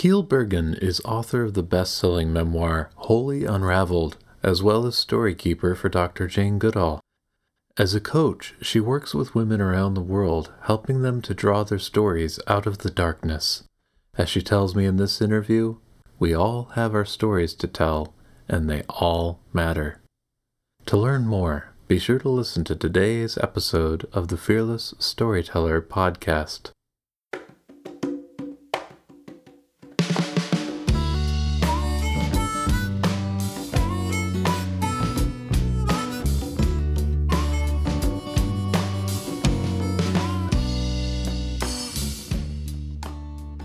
Keele Burgin is author of the best selling memoir Wholly Unraveled, as well as storykeeper for Dr. Jane Goodall. As a coach, she works with women around the world, helping them to draw their stories out of the darkness. As she tells me in this interview, we all have our stories to tell, and they all matter. To learn more, be sure to listen to today's episode of the Fearless Storyteller podcast.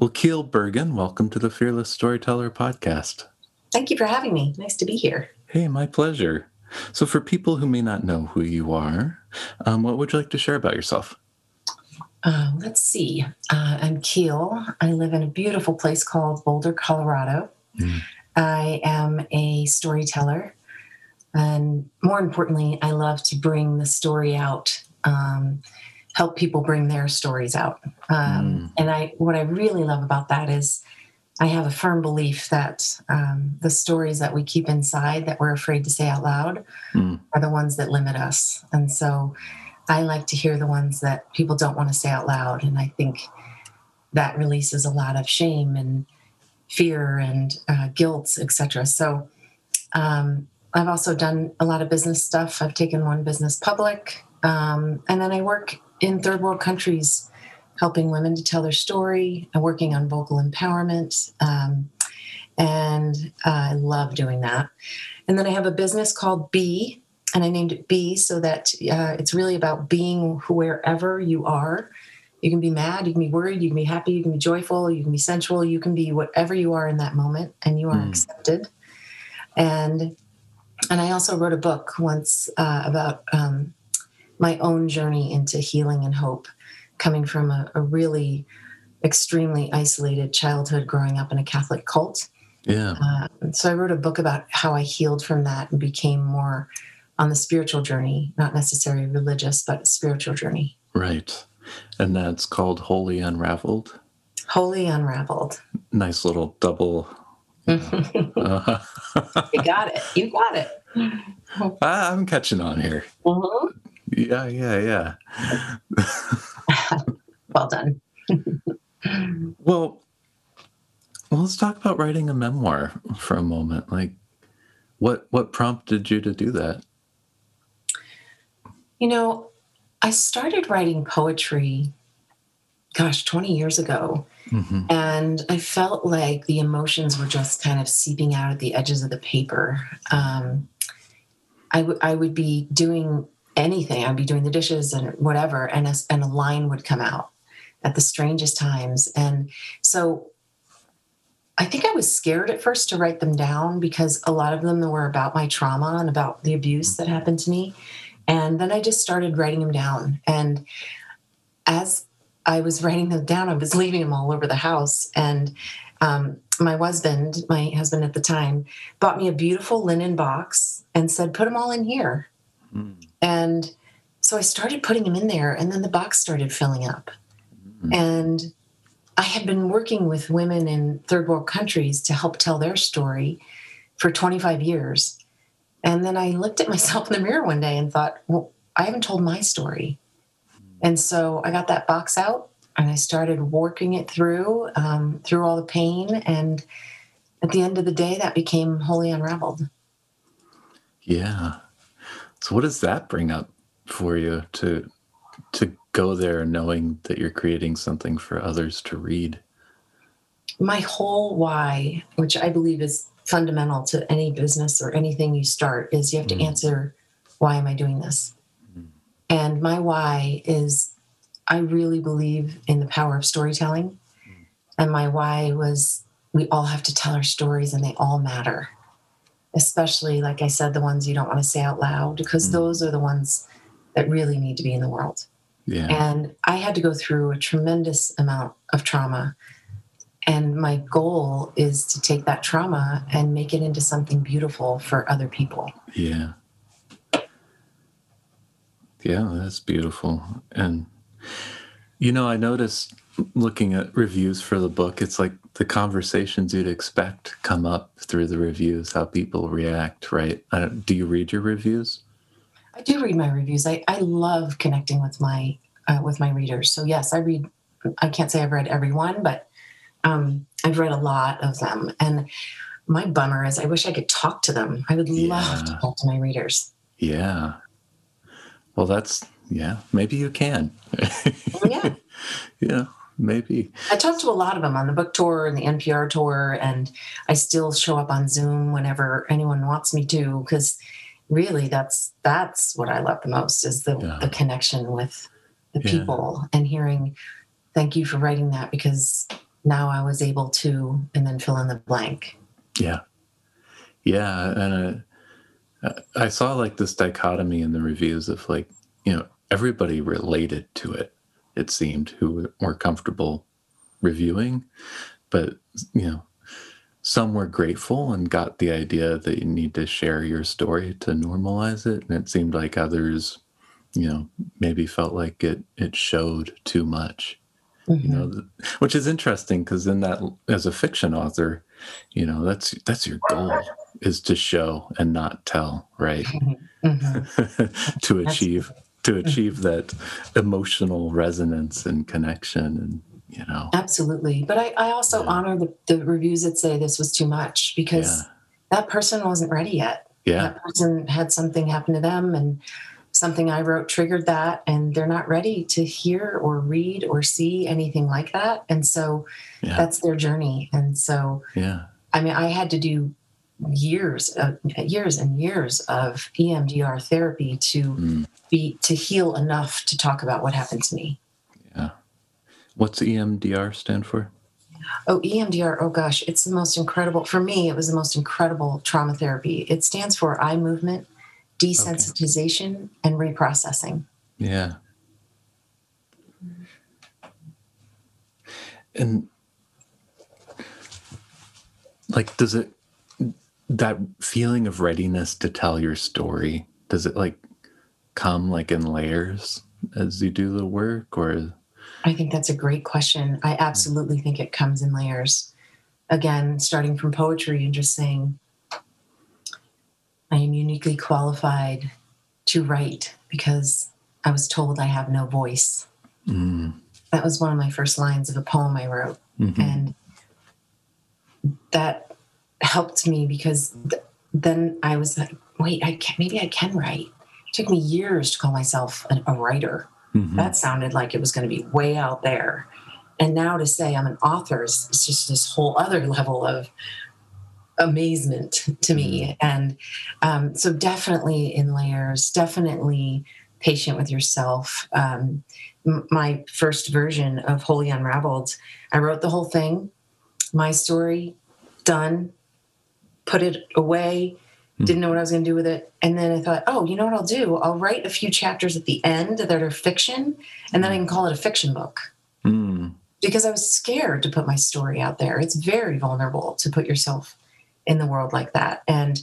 Well, Keele Burgin, welcome to the Fearless Storyteller podcast. Thank you for having me. Nice to be here. Hey, my pleasure. So, for people who may not know who you are, um, what would you like to share about yourself? Uh, let's see. Uh, I'm Keel. I live in a beautiful place called Boulder, Colorado. Mm. I am a storyteller. And more importantly, I love to bring the story out. Um, help people bring their stories out. Um, mm. And I, what I really love about that is, I have a firm belief that um, the stories that we keep inside that we're afraid to say out loud mm. are the ones that limit us. And so, I like to hear the ones that people don't want to say out loud, and I think that releases a lot of shame and fear and uh, guilt, etc. So. Um, I've also done a lot of business stuff. I've taken one business public, um, and then I work in third world countries, helping women to tell their story, and working on vocal empowerment. Um, and uh, I love doing that. And then I have a business called B, and I named it B so that uh, it's really about being wherever you are. You can be mad, you can be worried, you can be happy, you can be joyful, you can be sensual, you can be whatever you are in that moment, and you are mm. accepted. And and I also wrote a book once uh, about um, my own journey into healing and hope, coming from a, a really extremely isolated childhood growing up in a Catholic cult. Yeah. Uh, so I wrote a book about how I healed from that and became more on the spiritual journey, not necessarily religious, but spiritual journey. Right. And that's called Wholly Unraveled. Wholly Unraveled. Nice little double. uh, you got it. You got it. I'm catching on here. Mm-hmm. Yeah, yeah, yeah. well done. well, well, let's talk about writing a memoir for a moment. Like, what what prompted you to do that? You know, I started writing poetry, gosh, 20 years ago. Mm-hmm. And I felt like the emotions were just kind of seeping out at the edges of the paper. Um, I, w- I would be doing anything. I'd be doing the dishes and whatever, and a, and a line would come out at the strangest times. And so I think I was scared at first to write them down because a lot of them were about my trauma and about the abuse that happened to me. And then I just started writing them down. And as I was writing them down, I was leaving them all over the house. And um, my husband, my husband at the time, bought me a beautiful linen box and said, put them all in here. Mm. And so I started putting them in there, and then the box started filling up. Mm-hmm. And I had been working with women in third world countries to help tell their story for 25 years. And then I looked at myself in the mirror one day and thought, well, I haven't told my story. And so I got that box out and I started working it through, um, through all the pain. And at the end of the day, that became wholly unraveled. Yeah. So what does that bring up for you to to go there knowing that you're creating something for others to read? My whole why, which I believe is fundamental to any business or anything you start, is you have to mm. answer why am I doing this? Mm. And my why is I really believe in the power of storytelling. Mm. And my why was we all have to tell our stories and they all matter. Especially, like I said, the ones you don't want to say out loud, because mm. those are the ones that really need to be in the world. Yeah. And I had to go through a tremendous amount of trauma. And my goal is to take that trauma and make it into something beautiful for other people. Yeah. Yeah, that's beautiful. And, you know, I noticed looking at reviews for the book, it's like the conversations you'd expect come up through the reviews, how people react, right? do you read your reviews? I do read my reviews. I, I love connecting with my uh, with my readers. So yes, I read. I can't say I've read every one, but um, I've read a lot of them. And my bummer is, I wish I could talk to them. I would yeah. love to talk to my readers. Yeah. Well, that's yeah. Maybe you can. yeah. yeah maybe. I talked to a lot of them on the book tour and the NPR tour, and I still show up on Zoom whenever anyone wants me to, because really that's that's what I love the most is the, yeah. the connection with the yeah. people and hearing thank you for writing that because now I was able to and then fill in the blank. Yeah. Yeah. And uh, I saw like this dichotomy in the reviews of like, you know, everybody related to it it seemed, who were comfortable reviewing. But, you know, some were grateful and got the idea that you need to share your story to normalize it. And it seemed like others, you know, maybe felt like it, it showed too much. Mm-hmm. You know, which is interesting because in that, as a fiction author, you know, that's that's your goal is to show and not tell, right? Mm-hmm. to achieve to achieve that emotional resonance and connection and you know. Absolutely. But i, I also yeah. honor the, the reviews that say this was too much because yeah. that person wasn't ready yet. Yeah. That person had something happen to them and something i wrote triggered that and they're not ready to hear or read or see anything like that. And so yeah. that's their journey. And so yeah. I mean i had to do years, uh, years and years of EMDR therapy to mm. be to heal enough to talk about what happened to me. Yeah, what's EMDR stand for? Oh, EMDR. Oh gosh, it's the most incredible. For me, it was the most incredible trauma therapy. It stands for eye movement desensitization okay. and reprocessing. Yeah. And like, does it that feeling of readiness to tell your story does it like come like in layers as you do the work or? I think that's a great question. I absolutely think it comes in layers. Again starting from poetry and just saying i am uniquely qualified to write because i was told i have no voice. Mm. that was one of my first lines of a poem i wrote. Mm-hmm. and that helped me because th- then I was like, wait, I can maybe I can write. It took me years to call myself a, a writer. Mm-hmm. That sounded like it was going to be way out there. And now to say I'm an author is, is just this whole other level of amazement to me. Mm-hmm. And um, so definitely in layers, definitely patient with yourself. Um, m- my first version of Wholly Unraveled, I wrote the whole thing, my story, done, put it away, hmm. didn't know what I was going to do with it. And then I thought, oh, you know what I'll do? I'll write a few chapters at the end that are fiction, and then I can call it a fiction book. Mm. Because I was scared to put my story out there. It's very vulnerable to put yourself in the world like that. And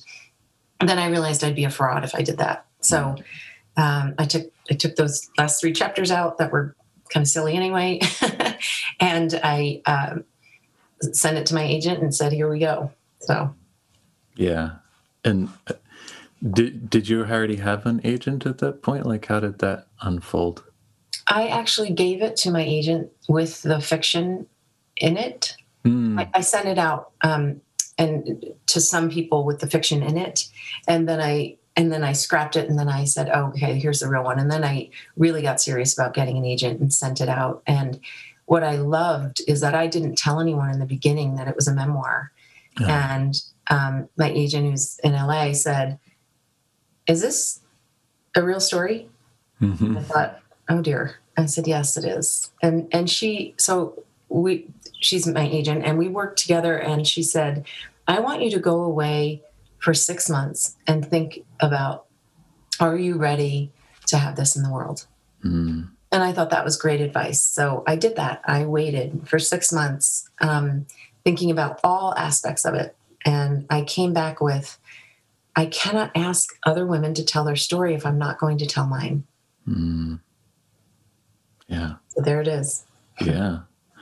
then I realized I'd be a fraud if I did that. So um, I took I took those last three chapters out that were kind of silly anyway, and I um, sent it to my agent and said, "Here we go." So yeah. And uh, did did you already have an agent at that point? Like how did that unfold? I actually gave it to my agent with the fiction in it. Mm. I, I, sent it out um, and to some people with the fiction in it, and then I and then I scrapped it, and then I said, oh, "Okay, here's the real one." And then I really got serious about getting an agent and sent it out. And what I loved is that I didn't tell anyone in the beginning that it was a memoir, oh. and um, my agent who's in LA said, Is this a real story? Mm-hmm. I thought, Oh dear. I said, Yes, it is. And and she so we she's my agent, and we worked together. And she said, I want you to go away for six months and think about are you ready to have this in the world? Mm. And I thought that was great advice. So I did that. I waited for six months, um, thinking about all aspects of it. And I came back with I cannot ask other women to tell their story if I'm not going to tell mine. Mm. Yeah. So there it is. Yeah.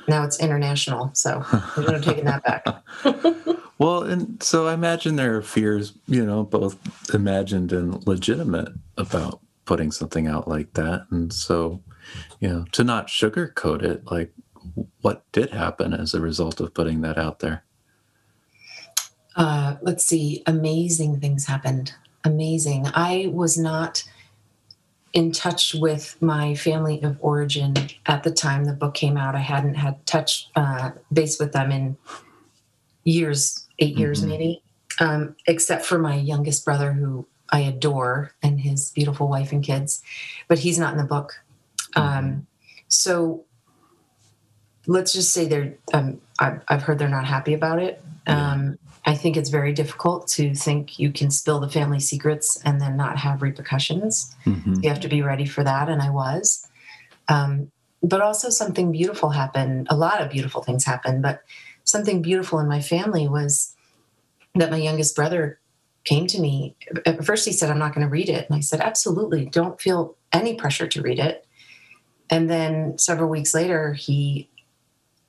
Now it's international. So we're going to take that back. well, and so I imagine there are fears, you know, both imagined and legitimate about putting something out like that. And so, you know, to not sugarcoat it, like what did happen as a result of putting that out there? Uh, let's see, amazing things happened. Amazing. I was not in touch with my family of origin at the time the book came out. I hadn't had touch uh, base with them in years, 8 mm-hmm. years maybe, um, except for my youngest brother who I adore and his beautiful wife and kids, but he's not in the book. Um, mm-hmm. so let's just say they're. Um, I've, I've, heard they're not happy about it. Um, I think it's very difficult to think you can spill the family secrets and then not have repercussions. Mm-hmm. You have to be ready for that, and I was. Um, but also, something beautiful happened. A lot of beautiful things happened, but something beautiful in my family was that my youngest brother came to me. At first, he said, I'm not going to read it. And I said, Absolutely, don't feel any pressure to read it. And then several weeks later, he,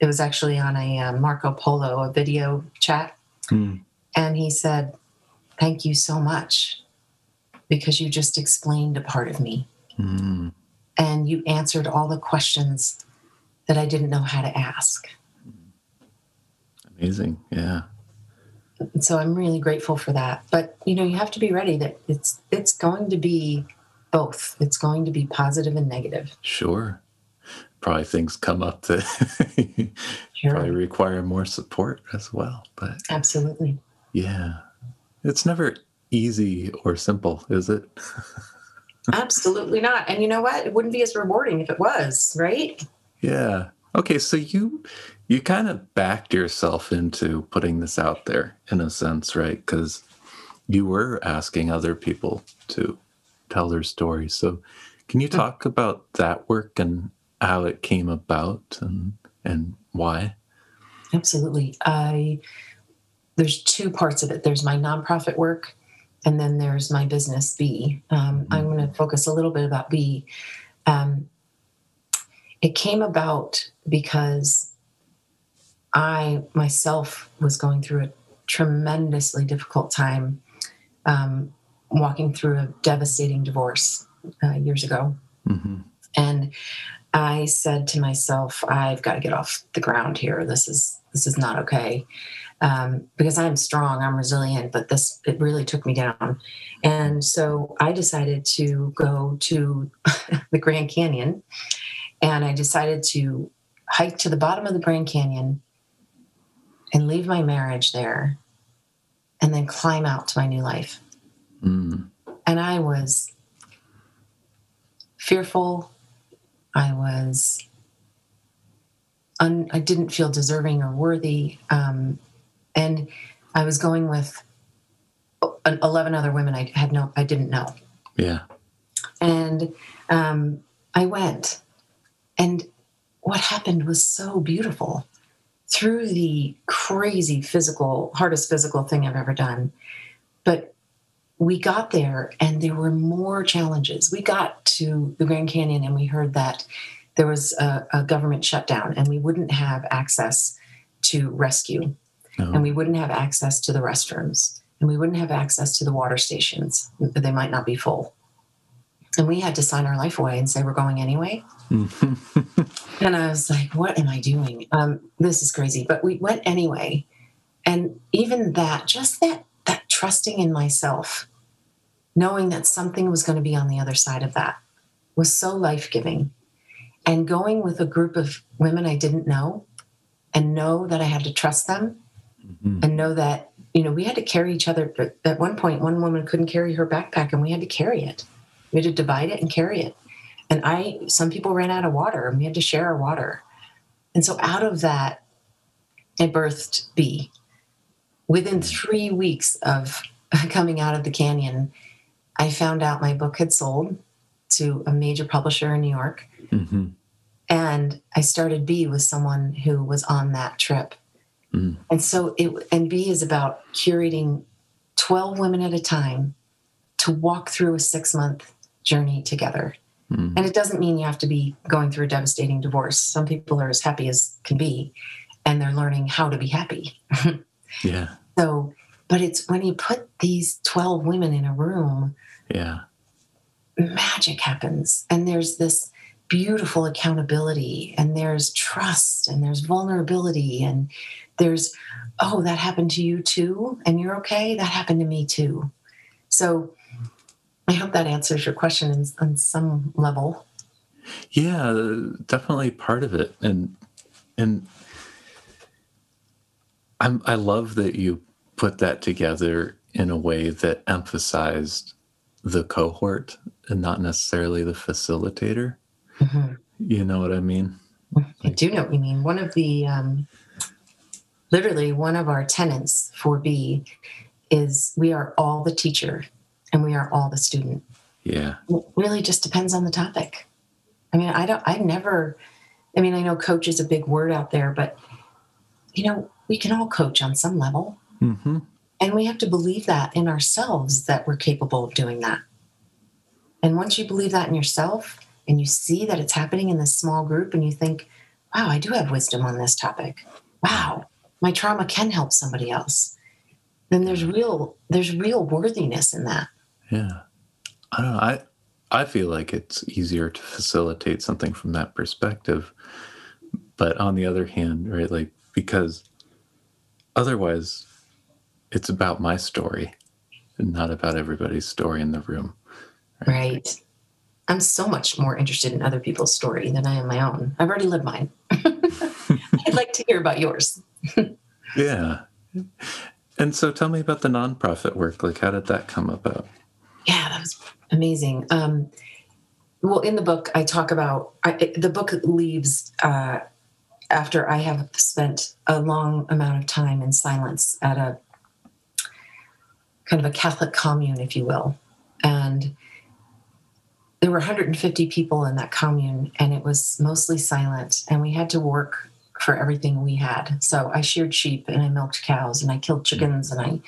it was actually on a uh, Marco Polo, a video chat Mm. And he said, Thank you so much because you just explained a part of me. Mm. And you answered all the questions that I didn't know how to ask. Amazing. Yeah. So I'm really grateful for that. But you know, you have to be ready that it's it's going to be both. It's going to be positive and negative. Sure. Probably things come up that sure. probably require more support as well. But absolutely. Yeah. It's never easy or simple, is it? absolutely not. And you know what? It wouldn't be as rewarding if it was, right? Yeah. Okay, so you you kind of backed yourself into putting this out there in a sense, right? Cuz you were asking other people to tell their stories. So can you hmm. talk about that work and how it came about and and why? Absolutely. I there's two parts of it. There's my nonprofit work, and then there's my business B. Um, I'm going to focus a little bit about B. Um, it came about because I myself was going through a tremendously difficult time, um, walking through a devastating divorce uh, years ago. Mm-hmm. And I said to myself, I've got to get off the ground here. This is this is not okay. Um, because I'm strong, I'm resilient, but this it really took me down. And so I decided to go to the Grand Canyon and I decided to hike to the bottom of the Grand Canyon and leave my marriage there and then climb out to my new life. Mm. And I was fearful, I was, un, I didn't feel deserving or worthy. Um, and I was going with 11 other women I had no, I didn't know. Yeah. And um, I went. And what happened was so beautiful through the crazy physical, hardest physical thing I've ever done. But we got there and there were more challenges. We got to the Grand Canyon and we heard that there was a, a government shutdown and we wouldn't have access to rescue oh. and we wouldn't have access to the restrooms and we wouldn't have access to the water stations. They might not be full. And we had to sign our life away and say we're going anyway. and I was like, what am I doing? Um, this is crazy. But we went anyway. And even that, just that that trusting in myself, knowing that something was going to be on the other side of that was so life giving. And going with a group of women I didn't know and know that I had to trust them mm-hmm. and know that, you know, we had to carry each other. At one point, one woman couldn't carry her backpack and we had to carry it. We had to divide it and carry it. And I, some people ran out of water and we had to share our water. And so out of that I birthed B. Within three weeks of coming out of the canyon, I found out my book had sold to a major publisher in New York. Mm-hmm. And I started B with someone who was on that trip. Mm. And so it and B is about curating 12 women at a time to walk through a six month journey together. Mm. And it doesn't mean you have to be going through a devastating divorce. Some people are as happy as can be and they're learning how to be happy. yeah. So, but it's when you put these 12 women in a room, yeah. Magic happens. And there's this beautiful accountability and there's trust and there's vulnerability and there's oh that happened to you too and you're okay? That happened to me too. So i hope that answers your question on some level. Yeah definitely part of it. And and I'm, i love that you put that together in a way that emphasized the cohort and not necessarily the facilitator mm-hmm. you know what i mean i do know what you mean one of the um, literally one of our tenants for B is we are all the teacher and we are all the student. Yeah. It really just depends on the topic. I mean, I don't, I never, I mean, I know coach is a big word out there, but, you know, we can all coach on some level. Mm-hmm. And we have to believe that in ourselves that we're capable of doing that. And once you believe that in yourself and you see that it's happening in this small group and you think, wow, I do have wisdom on this topic. Wow, my trauma can help somebody else then there's real there's real worthiness in that yeah i don't know i i feel like it's easier to facilitate something from that perspective but on the other hand right like because otherwise it's about my story and not about everybody's story in the room right, right. i'm so much more interested in other people's story than i am my own i've already lived mine i'd like to hear about yours yeah. And so tell me about the nonprofit work. Like, how did that come about? Yeah, that was amazing. Um, well, in the book, I talk about I, the book leaves uh, after I have spent a long amount of time in silence at a kind of a Catholic commune, if you will. And there were 150 people in that commune, and it was mostly silent. And we had to work for everything we had. So I sheared sheep and I milked cows and I killed chickens and I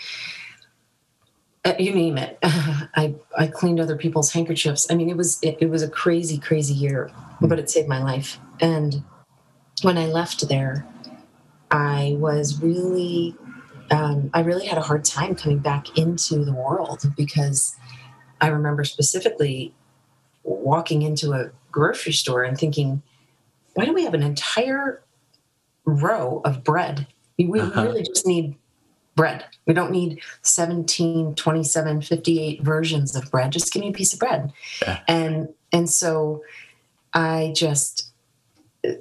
uh, you name it. I I cleaned other people's handkerchiefs. I mean, it was it, it was a crazy crazy year, but it saved my life. And when I left there, I was really um, I really had a hard time coming back into the world because I remember specifically walking into a grocery store and thinking, why do we have an entire row of bread. We uh-huh. really just need bread. We don't need 17, 27, 58 versions of bread. Just give me a piece of bread. Yeah. And and so I just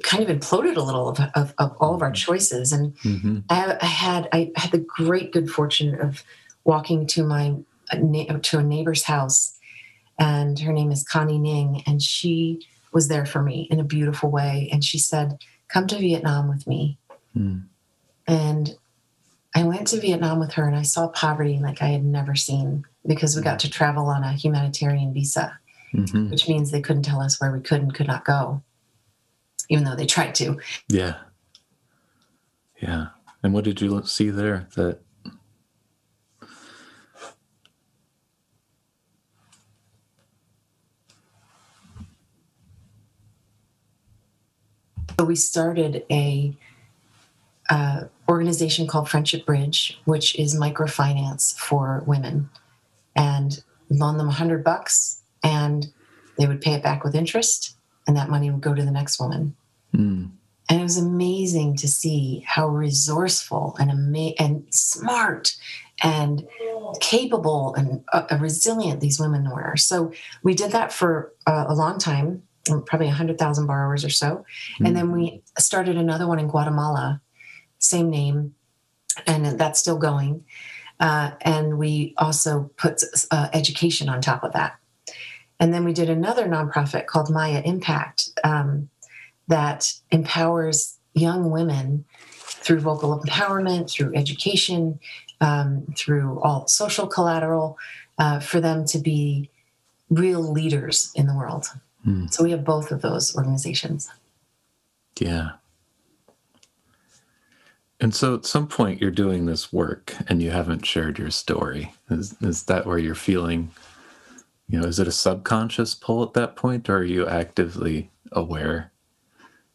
kind of imploded a little of, of, of all of our mm-hmm. choices. And mm-hmm. I, I, had I had the great good fortune of walking to my to a neighbor's house, and her name is Connie Ning, and she was there for me in a beautiful way. And she said, come to Vietnam with me. Mm. And I went to Vietnam with her and I saw poverty like I had never seen because we got to travel on a humanitarian visa, mm-hmm. which means they couldn't tell us where we could and could not go, even though they tried to. Yeah. Yeah. And what did you see there that So we started a uh, organization called Friendship Bridge, which is microfinance for women, and loan them a hundred bucks, and they would pay it back with interest, and that money would go to the next woman. Mm. And it was amazing to see how resourceful and ama- and smart and capable and uh, resilient these women were. So we did that for uh, a long time probably 100,000 borrowers or so. Mm-hmm. And then we started another one in Guatemala, same name, and that's still going. Uh, and we also put uh, education on top of that. And then we did another nonprofit called Maya Impact um, that empowers young women through vocal empowerment, through education, um, through all social collateral, uh, for them to be real leaders in the world. Mm. So we have both of those organizations. Yeah. And so at some point you're doing this work and you haven't shared your story. Is, is that where you're feeling, you know, is it a subconscious pull at that point or are you actively aware?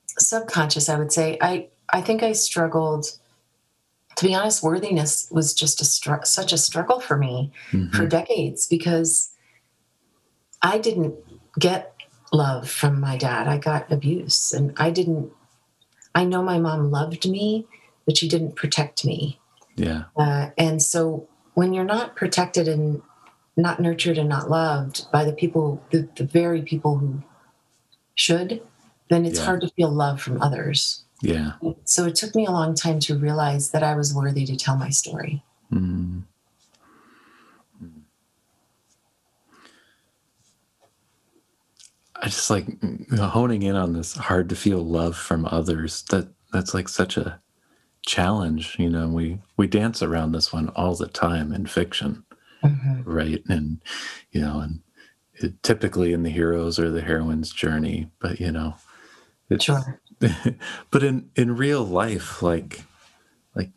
Subconscious, I would say. I, I think I struggled, to be honest, worthiness was just a str- such a struggle for me mm-hmm. for decades because I didn't get love from my dad. I got abuse and I didn't, I know my mom loved me but she didn't protect me. Yeah. Uh, and so when you're not protected and not nurtured and not loved by the people, the, the very people who should, then it's yeah. hard to feel love from others. Yeah. So it took me a long time to realize that I was worthy to tell my story. Mm. I just like honing in on this hard to feel love from others. That that's like such a challenge you know we we dance around this one all the time in fiction mm-hmm. right and you know and it, typically in the heroes or the heroine's journey but you know it's, sure. but in in real life like like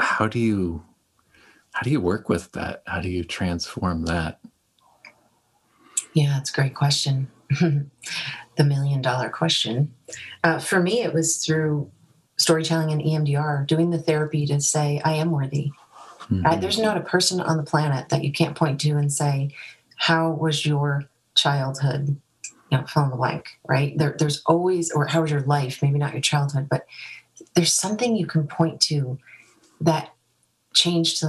how do you how do you work with that? How do you transform that? Yeah it's a great question. The million dollar question. Uh, for me it was through storytelling and EMDR, doing the therapy to say, I am worthy. Mm-hmm. I, there's not a person on the planet that you can't point to and say, How was your childhood? You know, fill in the blank, right? There, there's always, or how was your life? Maybe not your childhood, but there's something you can point to that changed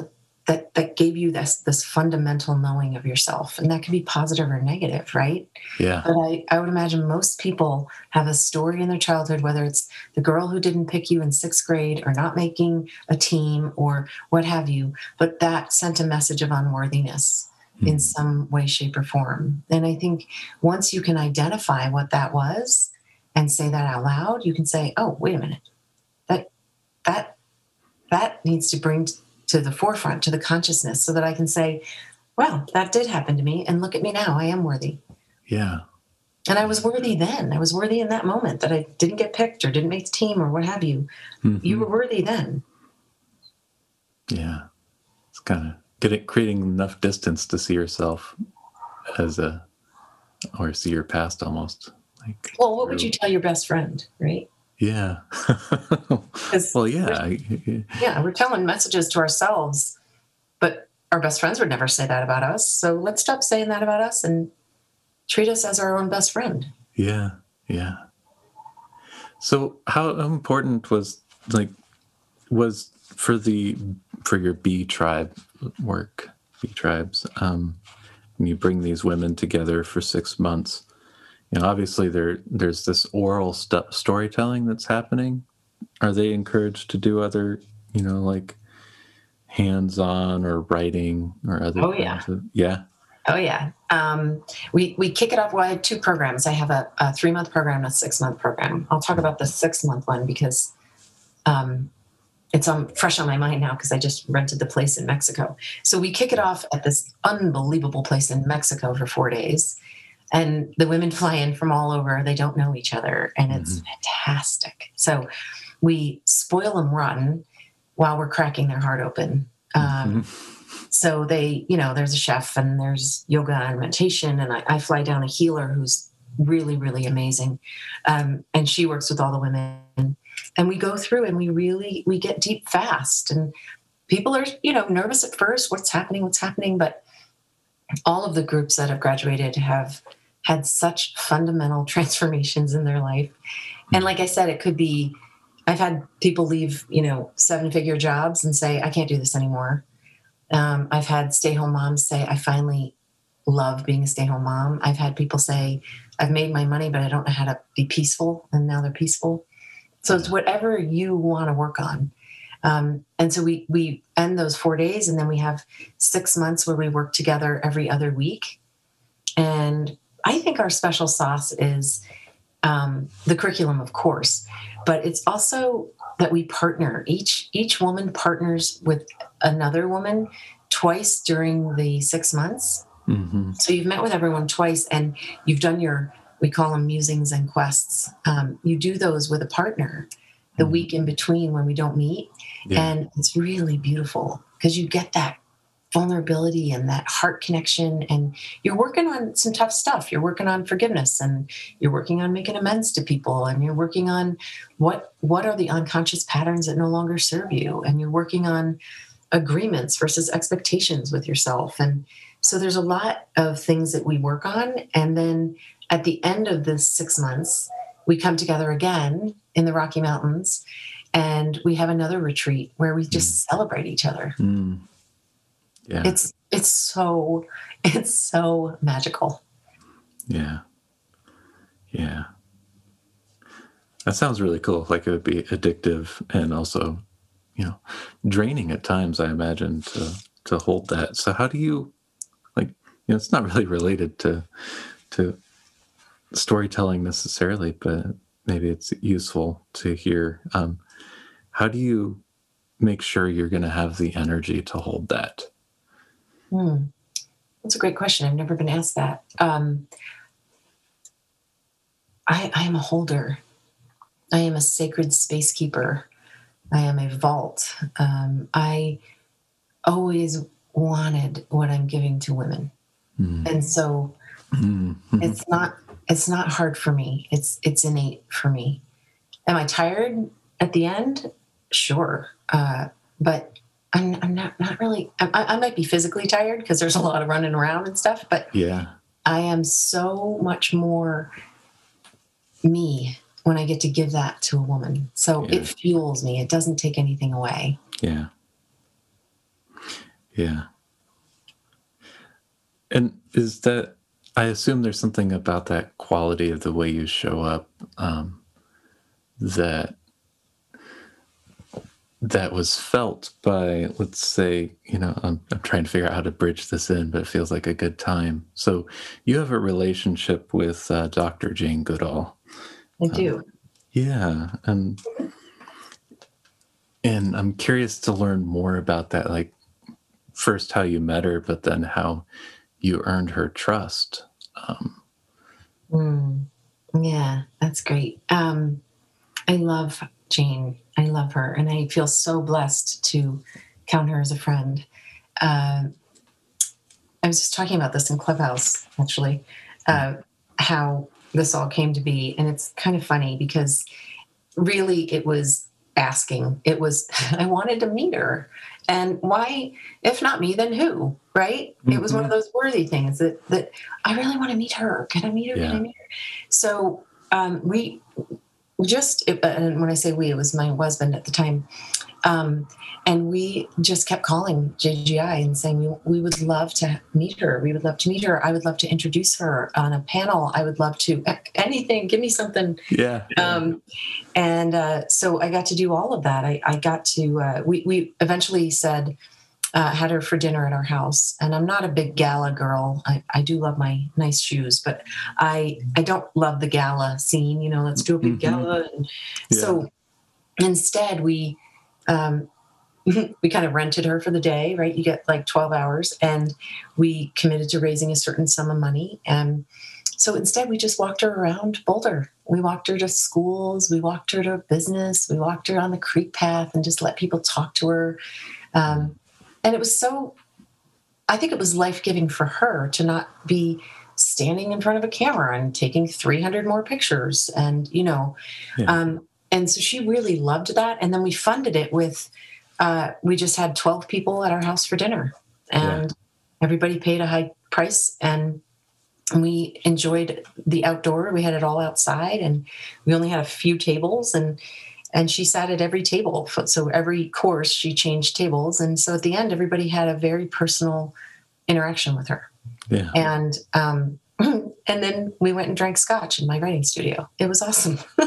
that that gave you this this fundamental knowing of yourself. And that could be positive or negative right? Yeah. But i i would imagine most people have a story in their childhood whether it's the girl who didn't pick you in sixth grade or not making a team or what have you but that sent a message of unworthiness mm-hmm. in some way shape or form. And i think once you can identify what that was and say that out loud you can say oh wait a minute. That that that needs to bring to the forefront, to the consciousness, so that I can say, well, that did happen to me. And look at me now. I am worthy. Yeah. And I was worthy then. I was worthy in that moment that I didn't get picked or didn't make the team or what have you. Mm-hmm. You were worthy then. Yeah. It's kind of getting creating enough distance to see yourself as a or see your past almost. Like Well, what would you tell your best friend, right? Yeah. well, yeah. yeah, we're telling messages to ourselves, but our best friends would never say that about us. So let's stop saying that about us and treat us as our own best friend. Yeah. Yeah. So how important was like was for the for your B tribe work, B tribes, um, when you bring these women together for six months, you know, obviously there there's this oral st- storytelling that's happening. Are they encouraged to do other, you know, like hands-on or writing or other? Oh yeah, of, yeah. Oh yeah. Um, we we kick it off. Well, I have two programs. I have a, a three month program and a six month program. I'll talk about the six month one because um, it's on fresh on my mind now because I just rented the place in Mexico. So we kick it off at this unbelievable place in Mexico for four days and the women fly in from all over. They don't know each other and it's mm-hmm. fantastic. So we spoil them rotten while we're cracking their heart open. Um, mm-hmm. so they you know there's a chef and there's yoga and meditation and i, I fly down a healer who's really really amazing. Um, and she works with all the women. And we go through and we really we get deep fast. And people are you know nervous at first what's happening what's happening? But all of the groups that have graduated have had such fundamental transformations in their life. And like I said, it could be I've had people leave, you know, seven figure jobs and say, I can't do this anymore. Um, I've had stay home moms say, I finally love being a stay home mom. I've had people say, I've made my money, but I don't know how to be peaceful. And now they're peaceful. So it's whatever you want to work on. Um, and so we we end those four days, and then we have six months where we work together every other week. And I think our special sauce is um, the curriculum, of course, but it's also that we partner. Each each woman partners with another woman twice during the six months. Mm-hmm. So you've met with everyone twice, and you've done your we call them musings and quests. Um, you do those with a partner the mm-hmm. week in between when we don't meet, yeah. and it's really beautiful because you get that vulnerability and that heart connection. And you're working on some tough stuff. You're working on forgiveness and you're working on making amends to people and you're working on what what are the unconscious patterns that no longer serve you? And you're working on agreements versus expectations with yourself. And so there's a lot of things that we work on. And then at the end of this 6 months we come together again in the Rocky Mountains and we have another retreat where we just mm. celebrate each other. Mm yeah. It's it's so it's so magical. Yeah. Yeah. That sounds really cool. Like it would be addictive and also, you know, draining at times, I imagine, to to hold that. So how do you like you know, it's not really related to to storytelling necessarily, but maybe it's useful to hear. Um, how do you make sure you're going to have the energy to hold that? Hmm. That's a great question. I've never been asked that. Um, I, I am a holder. I am a sacred space keeper. I am a vault. Um, I always wanted what I'm giving to women, mm. and so mm-hmm. it's not it's not hard for me. It's it's innate for me. Am I tired at the end? Sure, uh, but I'm, I'm not not really. I, I might be physically tired because there's a lot of running around and stuff. But yeah, I am so much more me when I get to give that to a woman. So yeah. it fuels me. It doesn't take anything away. Yeah. Yeah. And is that? I assume there's something about that quality of the way you show up um, that that was felt by, let's say, you know, I'm, I'm trying to figure out how to bridge this in, but it feels like a good time. So you have a relationship with uh, Dr. Jane Goodall. I do. Um, yeah, and and I'm curious to learn more about that. Like, first how you met her, but then how you earned her trust. Um, mm, yeah, that's great. Um, I love Jane. I love her, and I feel so blessed to count her as a friend. Uh, I was just talking about this in Clubhouse, actually, uh, how this all came to be. And it's kind of funny because really it was asking. It was, I wanted to meet her. And why, if not me, then who? Right? Mm-hmm. It was one of mm-hmm. those worthy things that that I really want to meet her. Can I meet her? Yeah. Can I meet her? So um, we just and when I say we, it was my husband at the time. Um, and we just kept calling JGI and saying we, we would love to meet her. We would love to meet her. I would love to introduce her on a panel. I would love to anything. Give me something. Yeah. Um, and uh, so I got to do all of that. I, I got to. Uh, we we eventually said uh, had her for dinner at our house. And I'm not a big gala girl. I, I do love my nice shoes, but I I don't love the gala scene. You know, let's do a big mm-hmm. gala. And yeah. So instead, we um, we kind of rented her for the day. Right, you get like 12 hours, and we committed to raising a certain sum of money. And so instead, we just walked her around Boulder. We walked her to schools. We walked her to business. We walked her on the creek path and just let people talk to her. Um, and it was so i think it was life-giving for her to not be standing in front of a camera and taking 300 more pictures and you know yeah. um, and so she really loved that and then we funded it with uh, we just had 12 people at our house for dinner and yeah. everybody paid a high price and we enjoyed the outdoor we had it all outside and we only had a few tables and and she sat at every table. So every course she changed tables, and so at the end, everybody had a very personal interaction with her. Yeah. And um, and then we went and drank scotch in my writing studio. It was awesome.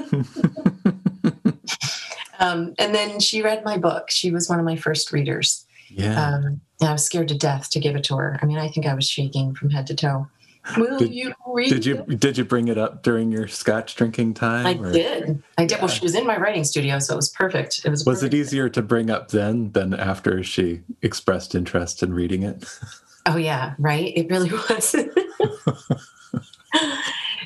um, and then she read my book. She was one of my first readers. Yeah. Um, I was scared to death to give it to her. I mean, I think I was shaking from head to toe. Will did, you read? Did you did you bring it up during your scotch drinking time? I or? did. I did. Yeah. Well, she was in my writing studio, so it was perfect. It was. Was perfect. it easier to bring up then than after she expressed interest in reading it? Oh yeah, right. It really was.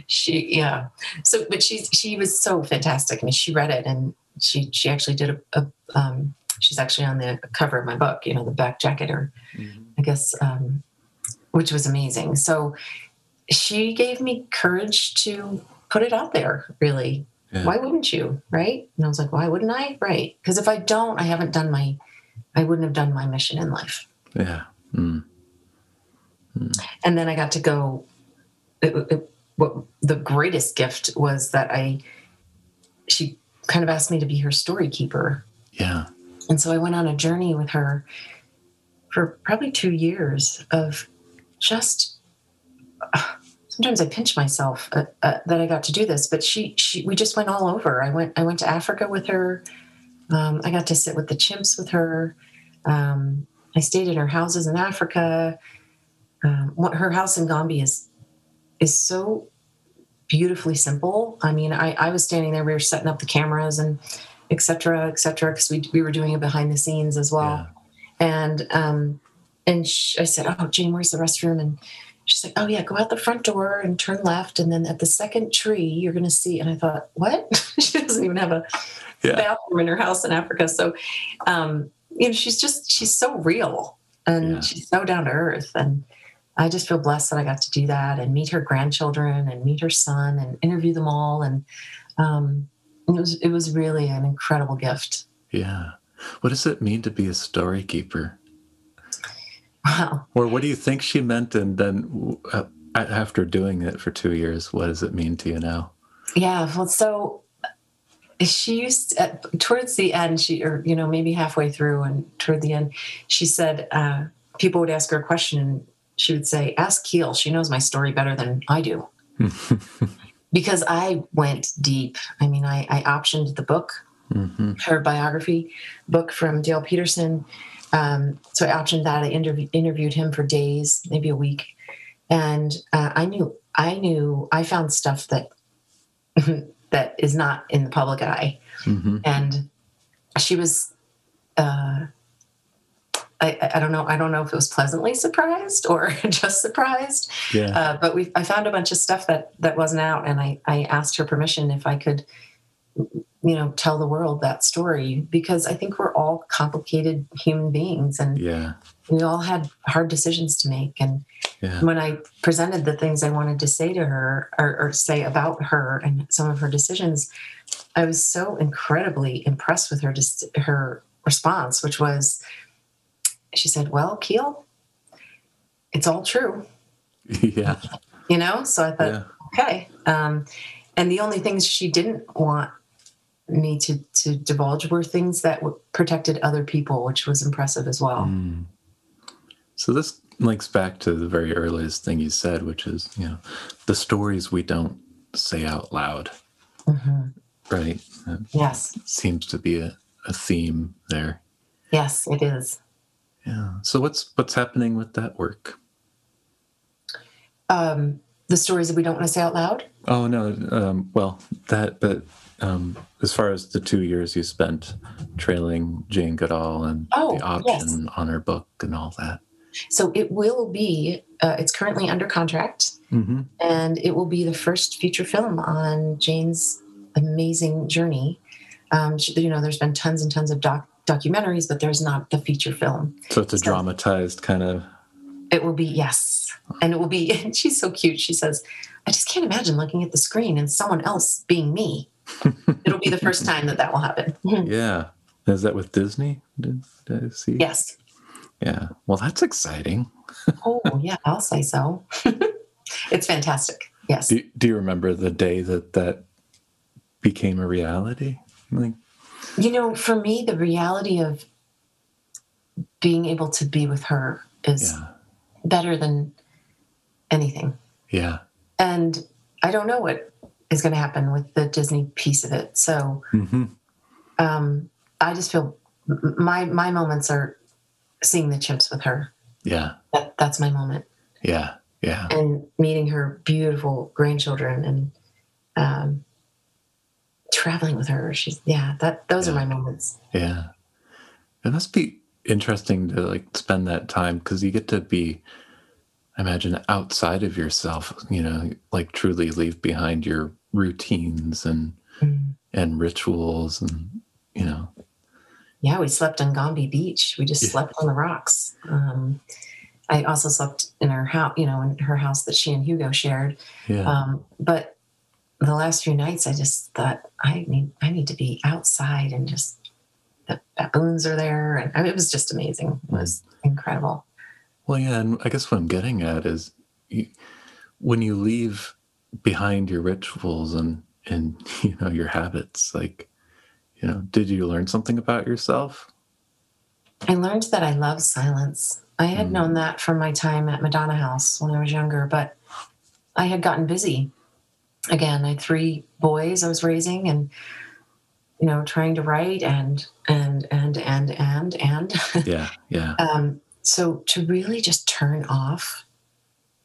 she yeah. So, but she she was so fantastic. I mean, she read it and she she actually did a, a um, she's actually on the cover of my book. You know, the back jacket, or mm-hmm. I guess, um, which was amazing. So she gave me courage to put it out there. Really, yeah. why wouldn't you? Right? And I was like, why wouldn't I? Right? Because if I don't, I haven't done my, I wouldn't have done my mission in life. Yeah. Mm. Mm. And then I got to go. It, it, what the greatest gift was that I, she kind of asked me to be her story keeper. Yeah. And so I went on a journey with her for probably two years of just. Uh, sometimes I pinch myself uh, uh, that I got to do this, but she, she, we just went all over. I went, I went to Africa with her. Um, I got to sit with the chimps with her. Um, I stayed in her houses in Africa. Um, her house in Gombe is is so beautifully simple. I mean, I, I was standing there, we were setting up the cameras and et cetera, et cetera, because we, we were doing it behind the scenes as well. Yeah. And um, and she, I said, "Oh, Jane, where's the restroom?" And she's like, "Oh yeah, go out the front door and turn left, and then at the second tree, you're going to see." And I thought, "What?" she doesn't even have a yeah. bathroom in her house in Africa. So, um, you know, she's just she's so real and yeah. she's so down to earth, and I just feel blessed that I got to do that and meet her grandchildren and meet her son and interview them all, and um, it was it was really an incredible gift. Yeah. What does it mean to be a story keeper? Wow. Or what do you think she meant? And then uh, after doing it for two years, what does it mean to you now? Yeah. Well, so she used to, uh, towards the end, she, or, you know, maybe halfway through and toward the end, she said, uh, people would ask her a question and she would say, ask Keele. She knows my story better than I do. because I went deep. I mean, I, I optioned the book, mm-hmm. her biography book from Dale Peterson. Um, so I optioned that. I interview, interviewed him for days, maybe a week, and uh, I knew I knew I found stuff that that is not in the public eye, mm-hmm. and she was. Uh, I, I, don't know. I don't know if it was pleasantly surprised or just surprised. Yeah. Uh, but we, I found a bunch of stuff that that wasn't out, and I, I asked her permission if I could, you know, tell the world that story because I think we're all complicated human beings, and yeah, we all had hard decisions to make. And yeah. when I presented the things I wanted to say to her or, or say about her and some of her decisions, I was so incredibly impressed with her just her response, which was she said, Well, Keele, it's all true. Yeah. You know? So I thought, yeah. okay. Um, and the only things she didn't want me to, to divulge were things that protected other people, which was impressive as well. Mm. So this links back to the very earliest thing you said, which is, you know, the stories we don't say out loud. Mm-hmm. Right? That yes. Seems to be a, a theme there. Yes, it is. Yeah. So what's what's happening with that work? Um, the stories that we don't want to say out loud. Oh no. Um, well, that. But um, as far as the two years you spent trailing Jane Goodall and oh, the option yes. on her book and all that. So it will be. Uh, it's currently under contract, mm-hmm. and it will be the first feature film on Jane's amazing journey. Um, you know, there's been tons and tons of doc documentaries, but there's not the feature film. So it's a so dramatized kind of. It will be yes, and it will be. And she's so cute. She says, "I just can't imagine looking at the screen and someone else being me." It'll be the first time that that will happen. yeah, is that with Disney? Did, did I see? Yes. Yeah. Well, that's exciting. oh yeah, I'll say so. it's fantastic. Yes. Do, do you remember the day that that became a reality? Like you know, for me, the reality of being able to be with her is yeah. better than anything. Yeah. And I don't know what is going to happen with the Disney piece of it. So mm-hmm. um, I just feel my my moments are seeing the chimps with her. Yeah. That, that's my moment. Yeah. Yeah. And meeting her beautiful grandchildren and um, traveling with her. She's yeah, that those Yeah. are my moments. Yeah. It must be interesting to like spend that time because you get to be, I imagine, outside of yourself, you know, like truly leave behind your routines and Mm. and rituals and you know. Yeah, we slept on Gombe Beach. We just Yeah. slept on the rocks. Um, I also slept in her house, you know, in her house that she and Hugo shared. Yeah. Um, but the last few nights, I just thought I need I need to be outside and just the baboons are there, and I mean, it was just amazing. It was incredible. Well, yeah, and I guess what I'm getting at is you, when you leave behind your rituals and and you know your habits, like you know, did you learn something about yourself? I learned that I love silence. I had Mm. known that from my time at Madonna House when I was younger, but I had gotten busy. Again, I had three boys I was raising and you know, trying to write and and and and and and Yeah, yeah, um, so to really just turn off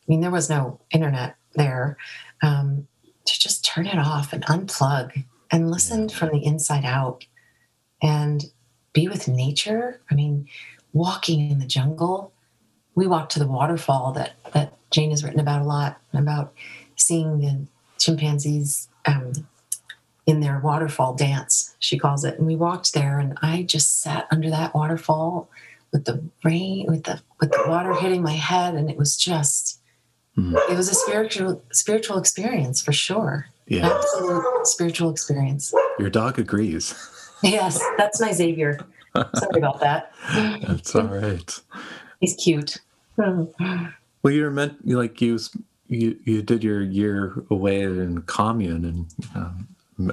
i mean there was no internet there um, to just turn it off and unplug and listen from the inside out and be with nature. I mean walking in the jungle. We walked to the waterfall that that jane has written about a lot about seeing the chimpanzees um, in their waterfall dance she calls it. And we walked there and i just sat under that waterfall with the rain with the with the water hitting my head and it was just Mm. it was a spiritual spiritual experience for sure yeah. absolute spiritual experience Your dog agrees. yes that's my xavier sorry about that That's all right. he's cute Well, you're meant like you you you did your year away in commune and um,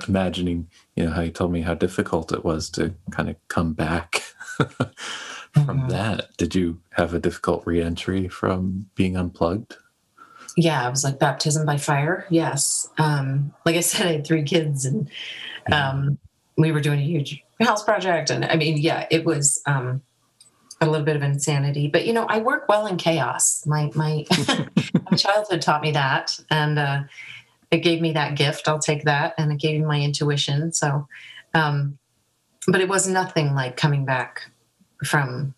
imagining you know how you told me how difficult it was to kind of come back from Mhm. that. Did you have a difficult reentry from being unplugged? Yeah it was like baptism by fire. Yes. Um like i said i had three kids and um we were doing a huge house project and i mean yeah it was um a little bit of insanity. But you know i work well in chaos. My my my childhood taught me that and uh it gave me that gift. I'll take that. And it gave me my intuition. So um but it was nothing like coming back from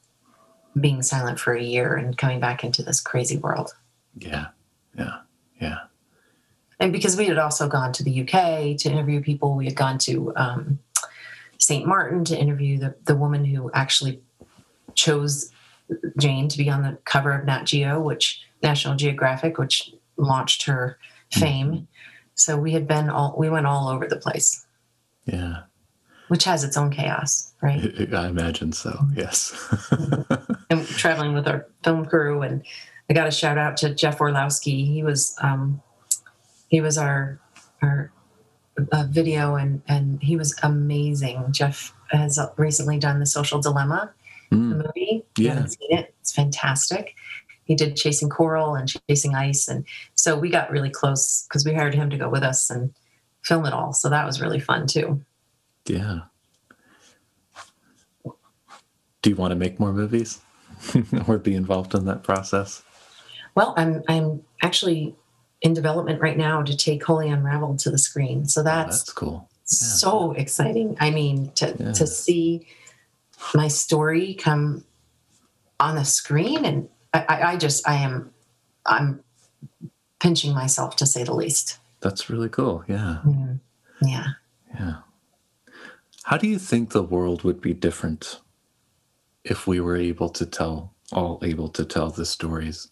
being silent for a year and coming back into this crazy world. Yeah, yeah, yeah. and because we had also gone to the UK to interview people, we had gone to um, St. Martin to interview the, the woman who actually chose Jane to be on the cover of Nat Geo, which National Geographic, which launched her fame. So we had been all we went all over the place, Yeah, which has its own chaos, right? I imagine so. Yes. and traveling with our film crew and i got a shout out to jeff orlowski. He was um, he was our our uh, video and and he was amazing. Jeff has recently done the social dilemma the Mm, movie. If you Yeah. haven't seen it it's fantastic. He did chasing coral and chasing ice and so we got really close because we hired him to go with us and film it all so that was really fun too. Yeah. Do you want to make more movies? Or be involved in that process? Well, I'm I'm actually in development right now to take Wholly Unraveled to the screen. So Oh, that's, that's cool. so exciting. I mean, to Yeah. to see my story come on the screen, and I, I, I just I am I'm pinching myself to say the least. That's really cool. Yeah. Mm. Yeah. Yeah. How do you think the world would be different if we were able to tell all able to tell the stories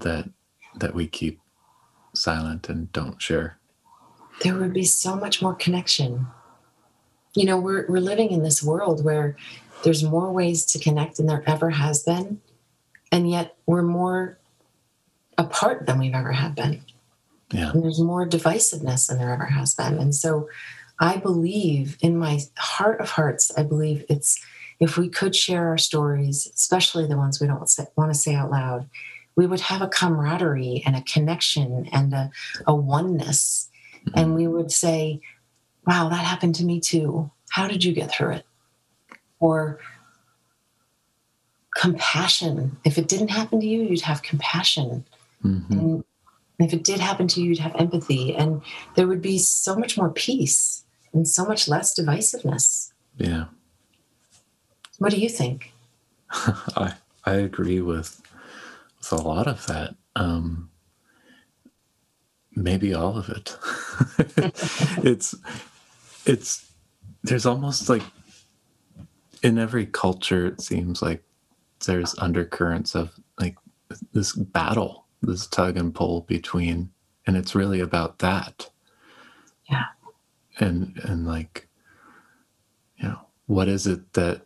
that that we keep silent and don't share? there would be so much more connection. You know, we're we're living in this world where there's more ways to connect than there ever has been, and yet we're more apart than we've ever have been. Yeah. And there's more divisiveness than there ever has been. And so I believe in my heart of hearts, I believe it's if we could share our stories, especially the ones we don't say, want to say out loud, we would have a camaraderie and a connection and a, a oneness and we would say, Wow, that happened to me too. How did you get through it? Or compassion. If it didn't happen to you, you'd have compassion Mm-hmm. And if it did happen to you, you'd have empathy, and there would be so much more peace and so much less divisiveness. Yeah. What do you think? I I agree with with a lot of that. Um, maybe all of it. it's it's there's almost like in every culture it seems like there's undercurrents of like this battle, this tug and pull between and it's really about that. Yeah. And and like you know, what is it that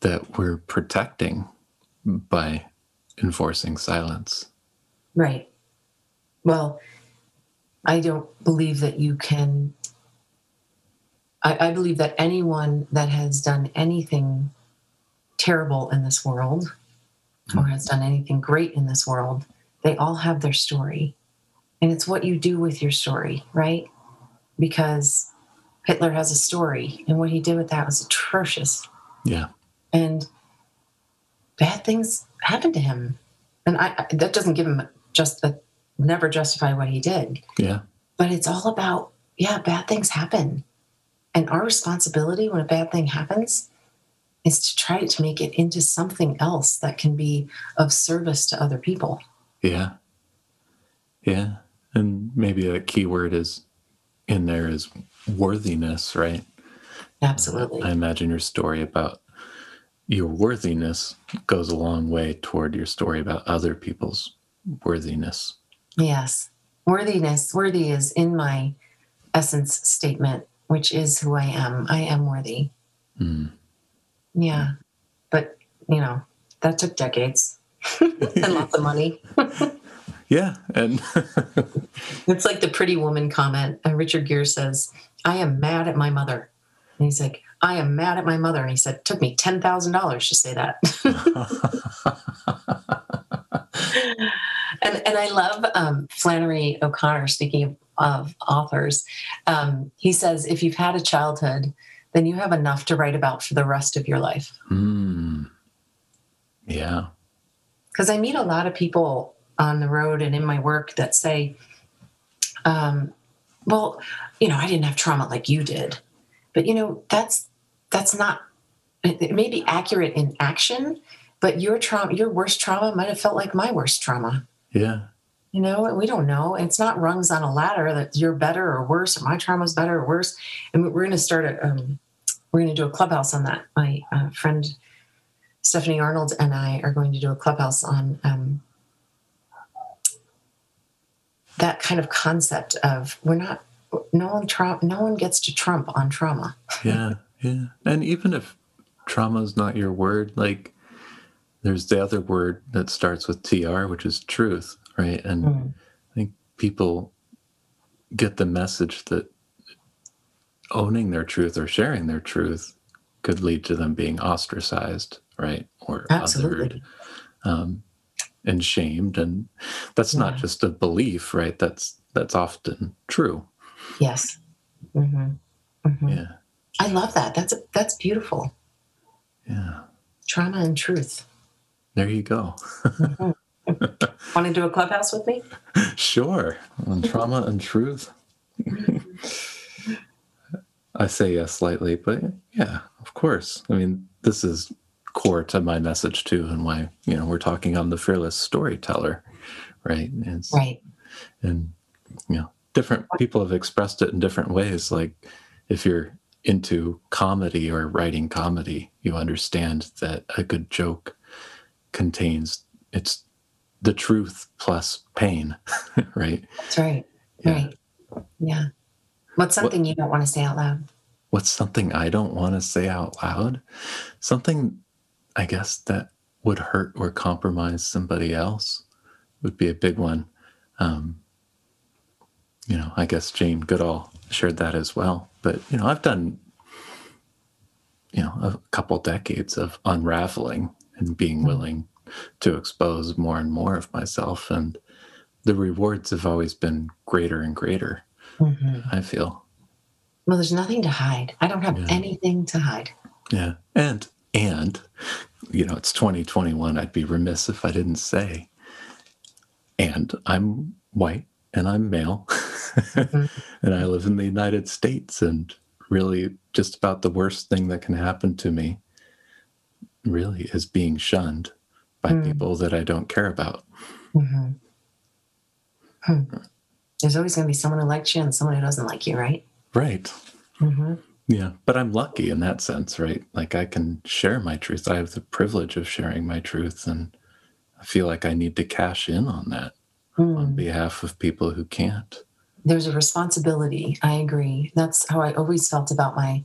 that we're protecting by enforcing silence? Right. Well, I don't believe that you can. I, I, believe that anyone that has done anything terrible in this world or hmm. has done anything great in this world, they all have their story. And it's what you do with your story, right? Because Hitler has a story, and what he did with that was atrocious. Yeah. And bad things happened to him. And I, that doesn't give him just a never justify what he did. Yeah. But it's all about, yeah, bad things happen. And our responsibility when a bad thing happens is to try to make it into something else that can be of service to other people. Yeah. Yeah. And maybe a key word is in there is worthiness, right? Absolutely. I imagine your story about your worthiness goes a long way toward your story about other people's worthiness. Yes. Worthiness, worthy is in my essence statement, which is who I am. I am worthy. Mm. Yeah. But, you know, that took decades and lots of money. yeah. And it's like the pretty woman comment. And Richard Gere says, I am mad at my mother. And he's like, I am mad at my mother. And he said, it took me $10,000 to say that. and and I love um, Flannery O'Connor. Speaking of, of authors, um, he says if you've had a childhood, then you have enough to write about for the rest of your life. Mm. Yeah, because I meet a lot of people on the road and in my work that say, um, "Well, you know, I didn't have trauma like you did," but you know, that's that's not. It may be accurate in action, but your trauma, your worst trauma, might have felt like my worst trauma. Yeah. You know, we don't know. It's not rungs on a ladder that you're better or worse, or my trauma's better or worse. And we're going to start a, um, we're going to do a clubhouse on that. My uh, friend Stephanie Arnold and I are going to do a clubhouse on um, that kind of concept of we're not no one tra- no one gets to trump on trauma. yeah, yeah. And even if trauma is not your word, like there's the other word that starts with tr which is truth right and mm. i think people get the message that owning their truth or sharing their truth could lead to them being ostracized right or Absolutely. othered um, and shamed and that's yeah. not just a belief right that's that's often true yes mm-hmm. Mm-hmm. yeah i love that that's that's beautiful yeah trauma and truth there you go. mm-hmm. Want to do a clubhouse with me? Sure. On trauma and truth. I say yes slightly, but yeah, of course. I mean, this is core to my message too, and why you know we're talking on the fearless storyteller, right? It's, right. And you know, different people have expressed it in different ways. Like if you're into comedy or writing comedy, you understand that a good joke contains it's the truth plus pain, right? That's right. Yeah. Right. Yeah. What's something what, you don't want to say out loud? What's something I don't want to say out loud? Something I guess that would hurt or compromise somebody else would be a big one. Um, you know, I guess Jane Goodall shared that as well. But you know, I've done you know a couple decades of unraveling and being mm-hmm. willing to expose more and more of myself. And the rewards have always been greater and greater, mm-hmm. I feel. Well, there's nothing to hide. I don't have yeah. anything to hide. Yeah. And, and, you know, it's 2021. I'd be remiss if I didn't say and I'm white and I'm male mm-hmm. and I live in the United States and really just about the worst thing that can happen to me really is being shunned by mm. people that I don't care about. Mm-hmm. Hmm. There's always going to be someone who likes you and someone who doesn't like you, right? Right. Mm-hmm. Yeah, but I'm lucky in that sense, right? Like I can share my truth. I have the privilege of sharing my truth, and I feel like I need to cash in on that mm. on behalf of people who can't. There's a responsibility. I agree. That's how I always felt about my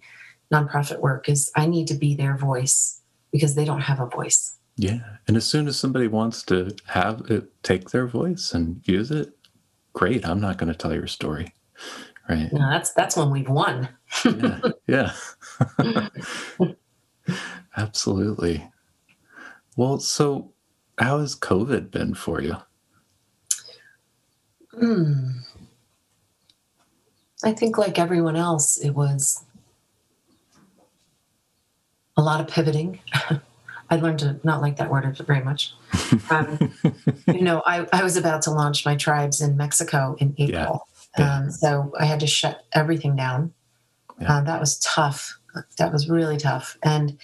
nonprofit work is I need to be their voice because they don't have a voice. Yeah. And as soon as somebody wants to have it take their voice and use it, great. I'm not going to tell your story. Right. No, that's that's when we've won. yeah. Yeah. Absolutely. Well, so how has COVID been for you? Hmm. I think, like everyone else, it was a lot of pivoting. I learned to not like that word very much. Um, you know, I, I was about to launch my tribes in Mexico in April. Yeah. Um, so I had to shut everything down. Yeah. Uh, that was tough. That was really tough. And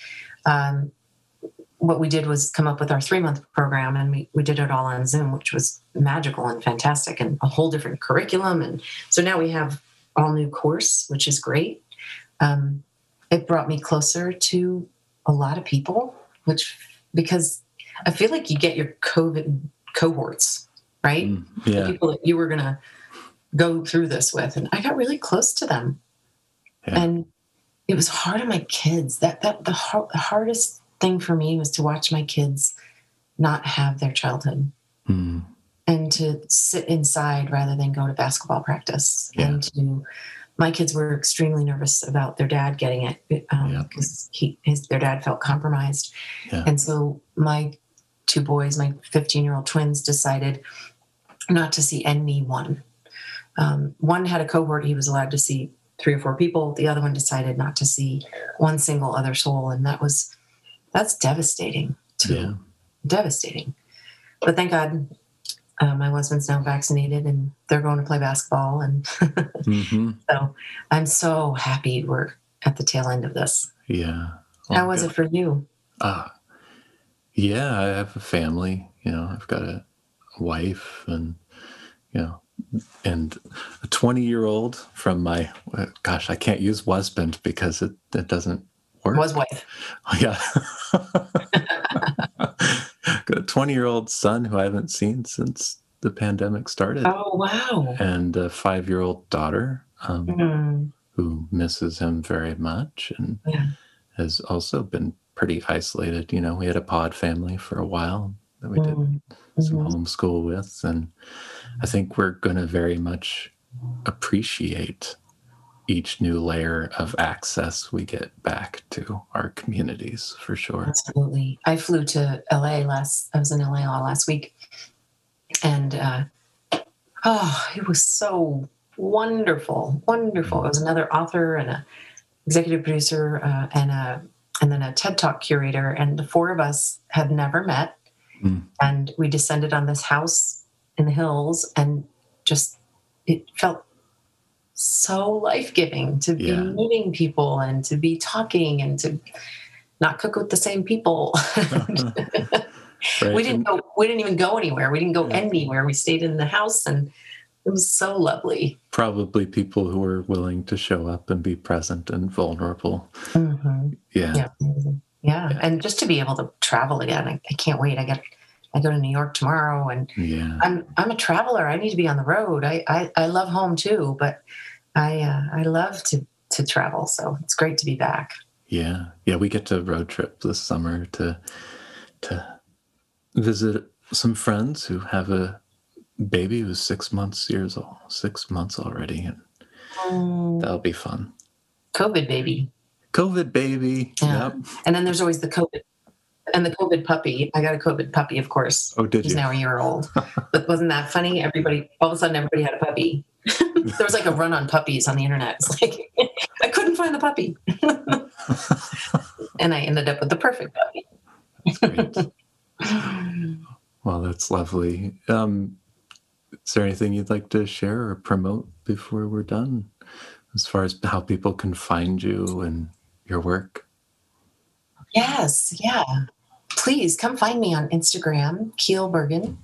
um, what we did was come up with our three month program and we, we did it all on Zoom, which was magical and fantastic and a whole different curriculum. And so now we have all new course, which is great. Um, it brought me closer to a lot of people, which because I feel like you get your COVID cohorts, right? Mm, yeah. The people that you were going to go through this with. And I got really close to them. Yeah. And it was hard on my kids. That, that the, hard, the hardest thing for me was to watch my kids not have their childhood. Mm. And to sit inside rather than go to basketball practice yeah. and to my kids were extremely nervous about their dad getting it because um, yeah. his their dad felt compromised, yeah. and so my two boys, my 15 year old twins, decided not to see anyone. Um, one had a cohort; he was allowed to see three or four people. The other one decided not to see one single other soul, and that was that's devastating. Too. Yeah. Devastating. But thank God uh, my husband's now vaccinated and they're going to play basketball and mm-hmm. so i'm so happy we're at the tail end of this yeah how was it for you uh, yeah i have a family you know i've got a wife and you know and a 20 year old from my gosh i can't use husband because it, it doesn't work was wife yeah got a 20 year old son who I haven't seen since the pandemic started. Oh, wow. And a five year old daughter um, mm. who misses him very much and yeah. has also been pretty isolated. You know, we had a pod family for a while that we did mm. some mm-hmm. homeschool with. And I think we're going to very much appreciate each new layer of access we get back to our communities for sure. Absolutely. I flew to LA last, I was in LA last week and uh, oh, it was so wonderful, wonderful. It was another author and a executive producer uh, and a and then a TED Talk curator, and the four of us had never met, mm. and we descended on this house in the hills, and just it felt so life giving to be yeah. meeting people and to be talking and to not cook with the same people. right. We didn't go. We didn't even go anywhere. We didn't go yeah. anywhere. We stayed in the house, and it was so lovely. Probably people who were willing to show up and be present and vulnerable. Mm-hmm. Yeah. yeah. yeah, yeah, and just to be able to travel again. I, I can't wait. I get I go to New York tomorrow, and yeah. I'm I'm a traveler. I need to be on the road. I I, I love home too, but I uh, I love to to travel. So it's great to be back. Yeah, yeah. We get to road trip this summer to to visit some friends who have a baby who's six months years old, six months already, and um, that'll be fun. COVID baby. COVID baby. Yeah. Yep. And then there's always the COVID and the COVID puppy. I got a COVID puppy, of course. Oh, did He's you? now a year old. but wasn't that funny? Everybody, all of a sudden, everybody had a puppy. there was like a run on puppies on the internet. It's like I couldn't find the puppy, and I ended up with the perfect puppy. That's great. Well, that's lovely. Um, Is there anything you'd like to share or promote before we're done as far as how people can find you and your work? Yes, yeah. Please come find me on Instagram, Keele Burgin.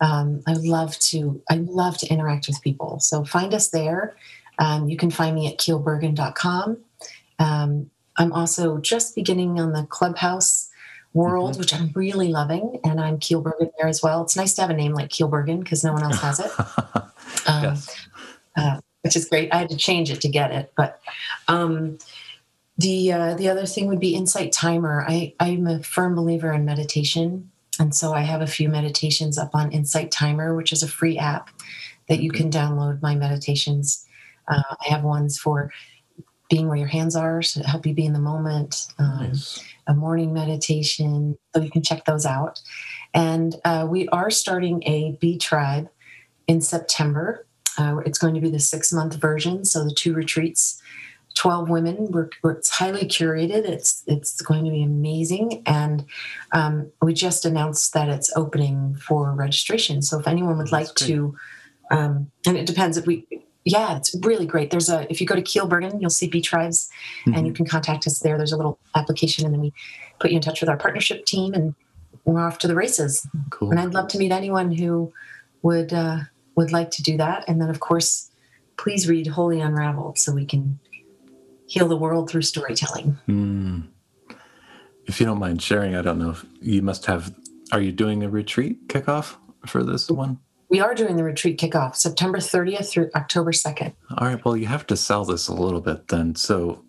Um, I love to I love to interact with people. So find us there. Um, you can find me at keeleburgin.com. Um, I'm also just beginning on the Clubhouse world, mm-hmm. which I'm really loving, and I'm Keele Burgin there as well. It's nice to have a name like Keele Burgin because no one else has it. Um, yes. Uh, which is great. I had to change it to get it, but um, the uh, the other thing would be Insight Timer. I I'm a firm believer in meditation, and so I have a few meditations up on Insight Timer, which is a free app that you can download my meditations. Uh, I have ones for being where your hands are, so help you be in the moment. Um, nice. A morning meditation, so you can check those out. And uh, we are starting a bee tribe in September. Uh, it's going to be the six month version, so the two retreats 12 women. We're, we're, it's highly curated. It's it's going to be amazing, and um, we just announced that it's opening for registration. So if anyone would like to, um, and it depends if we. Yeah, it's really great. There's a if you go to Keele Burgin, you'll see Bee Tribes, mm-hmm. and you can contact us there. There's a little application, and then we put you in touch with our partnership team, and we're off to the races. Cool. And I'd love to meet anyone who would uh, would like to do that. And then, of course, please read Wholly Unraveled so we can heal the world through storytelling. Mm. If you don't mind sharing, I don't know if you must have. Are you doing a retreat kickoff for this one? We are doing the retreat kickoff September 30th through October 2nd. All right. Well, you have to sell this a little bit then. So,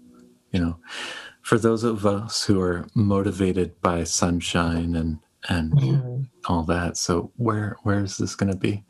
you know, for those of us who are motivated by sunshine and and mm-hmm. all that, so where where is this going to be?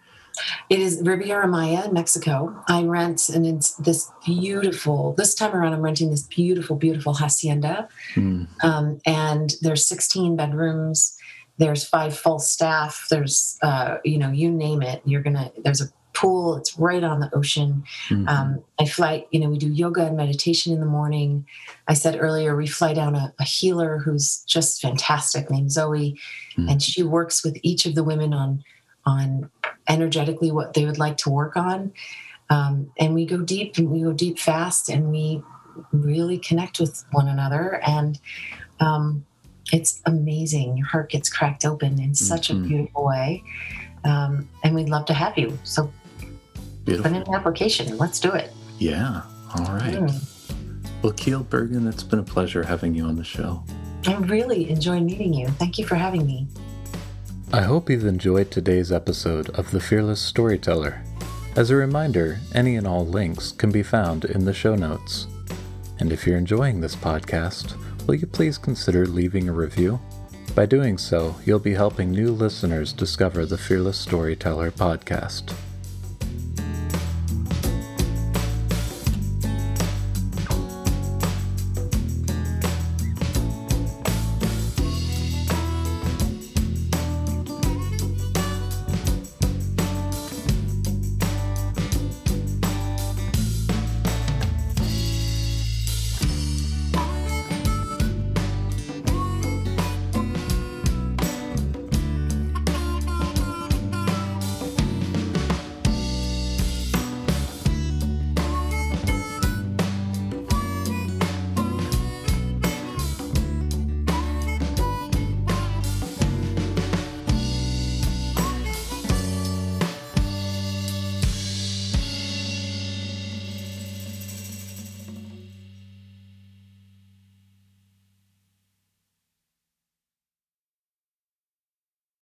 It is Riviera Maya in Mexico. I rent and it's this beautiful. This time around, I'm renting this beautiful, beautiful hacienda, mm. um, and there's 16 bedrooms. There's five full staff. There's, uh, you know, you name it. You're gonna. There's a pool. It's right on the ocean. Mm-hmm. Um, I fly. You know, we do yoga and meditation in the morning. I said earlier we fly down a, a healer who's just fantastic, named Zoe, mm-hmm. and she works with each of the women on on energetically what they would like to work on. Um, and we go deep and we go deep fast and we really connect with one another. And um, it's amazing. Your heart gets cracked open in such mm-hmm. a beautiful way. Um, and we'd love to have you. So Beautiful. put in an application. Let's do it. Yeah. All right. Mm. Well, Keele Burgin, it's been a pleasure having you on the show. I really enjoyed meeting you. Thank you for having me. I hope you've enjoyed today's episode of The Fearless Storyteller. As a reminder, any and all links can be found in the show notes. And if you're enjoying this podcast, will you please consider leaving a review? By doing so, you'll be helping new listeners discover the Fearless Storyteller podcast.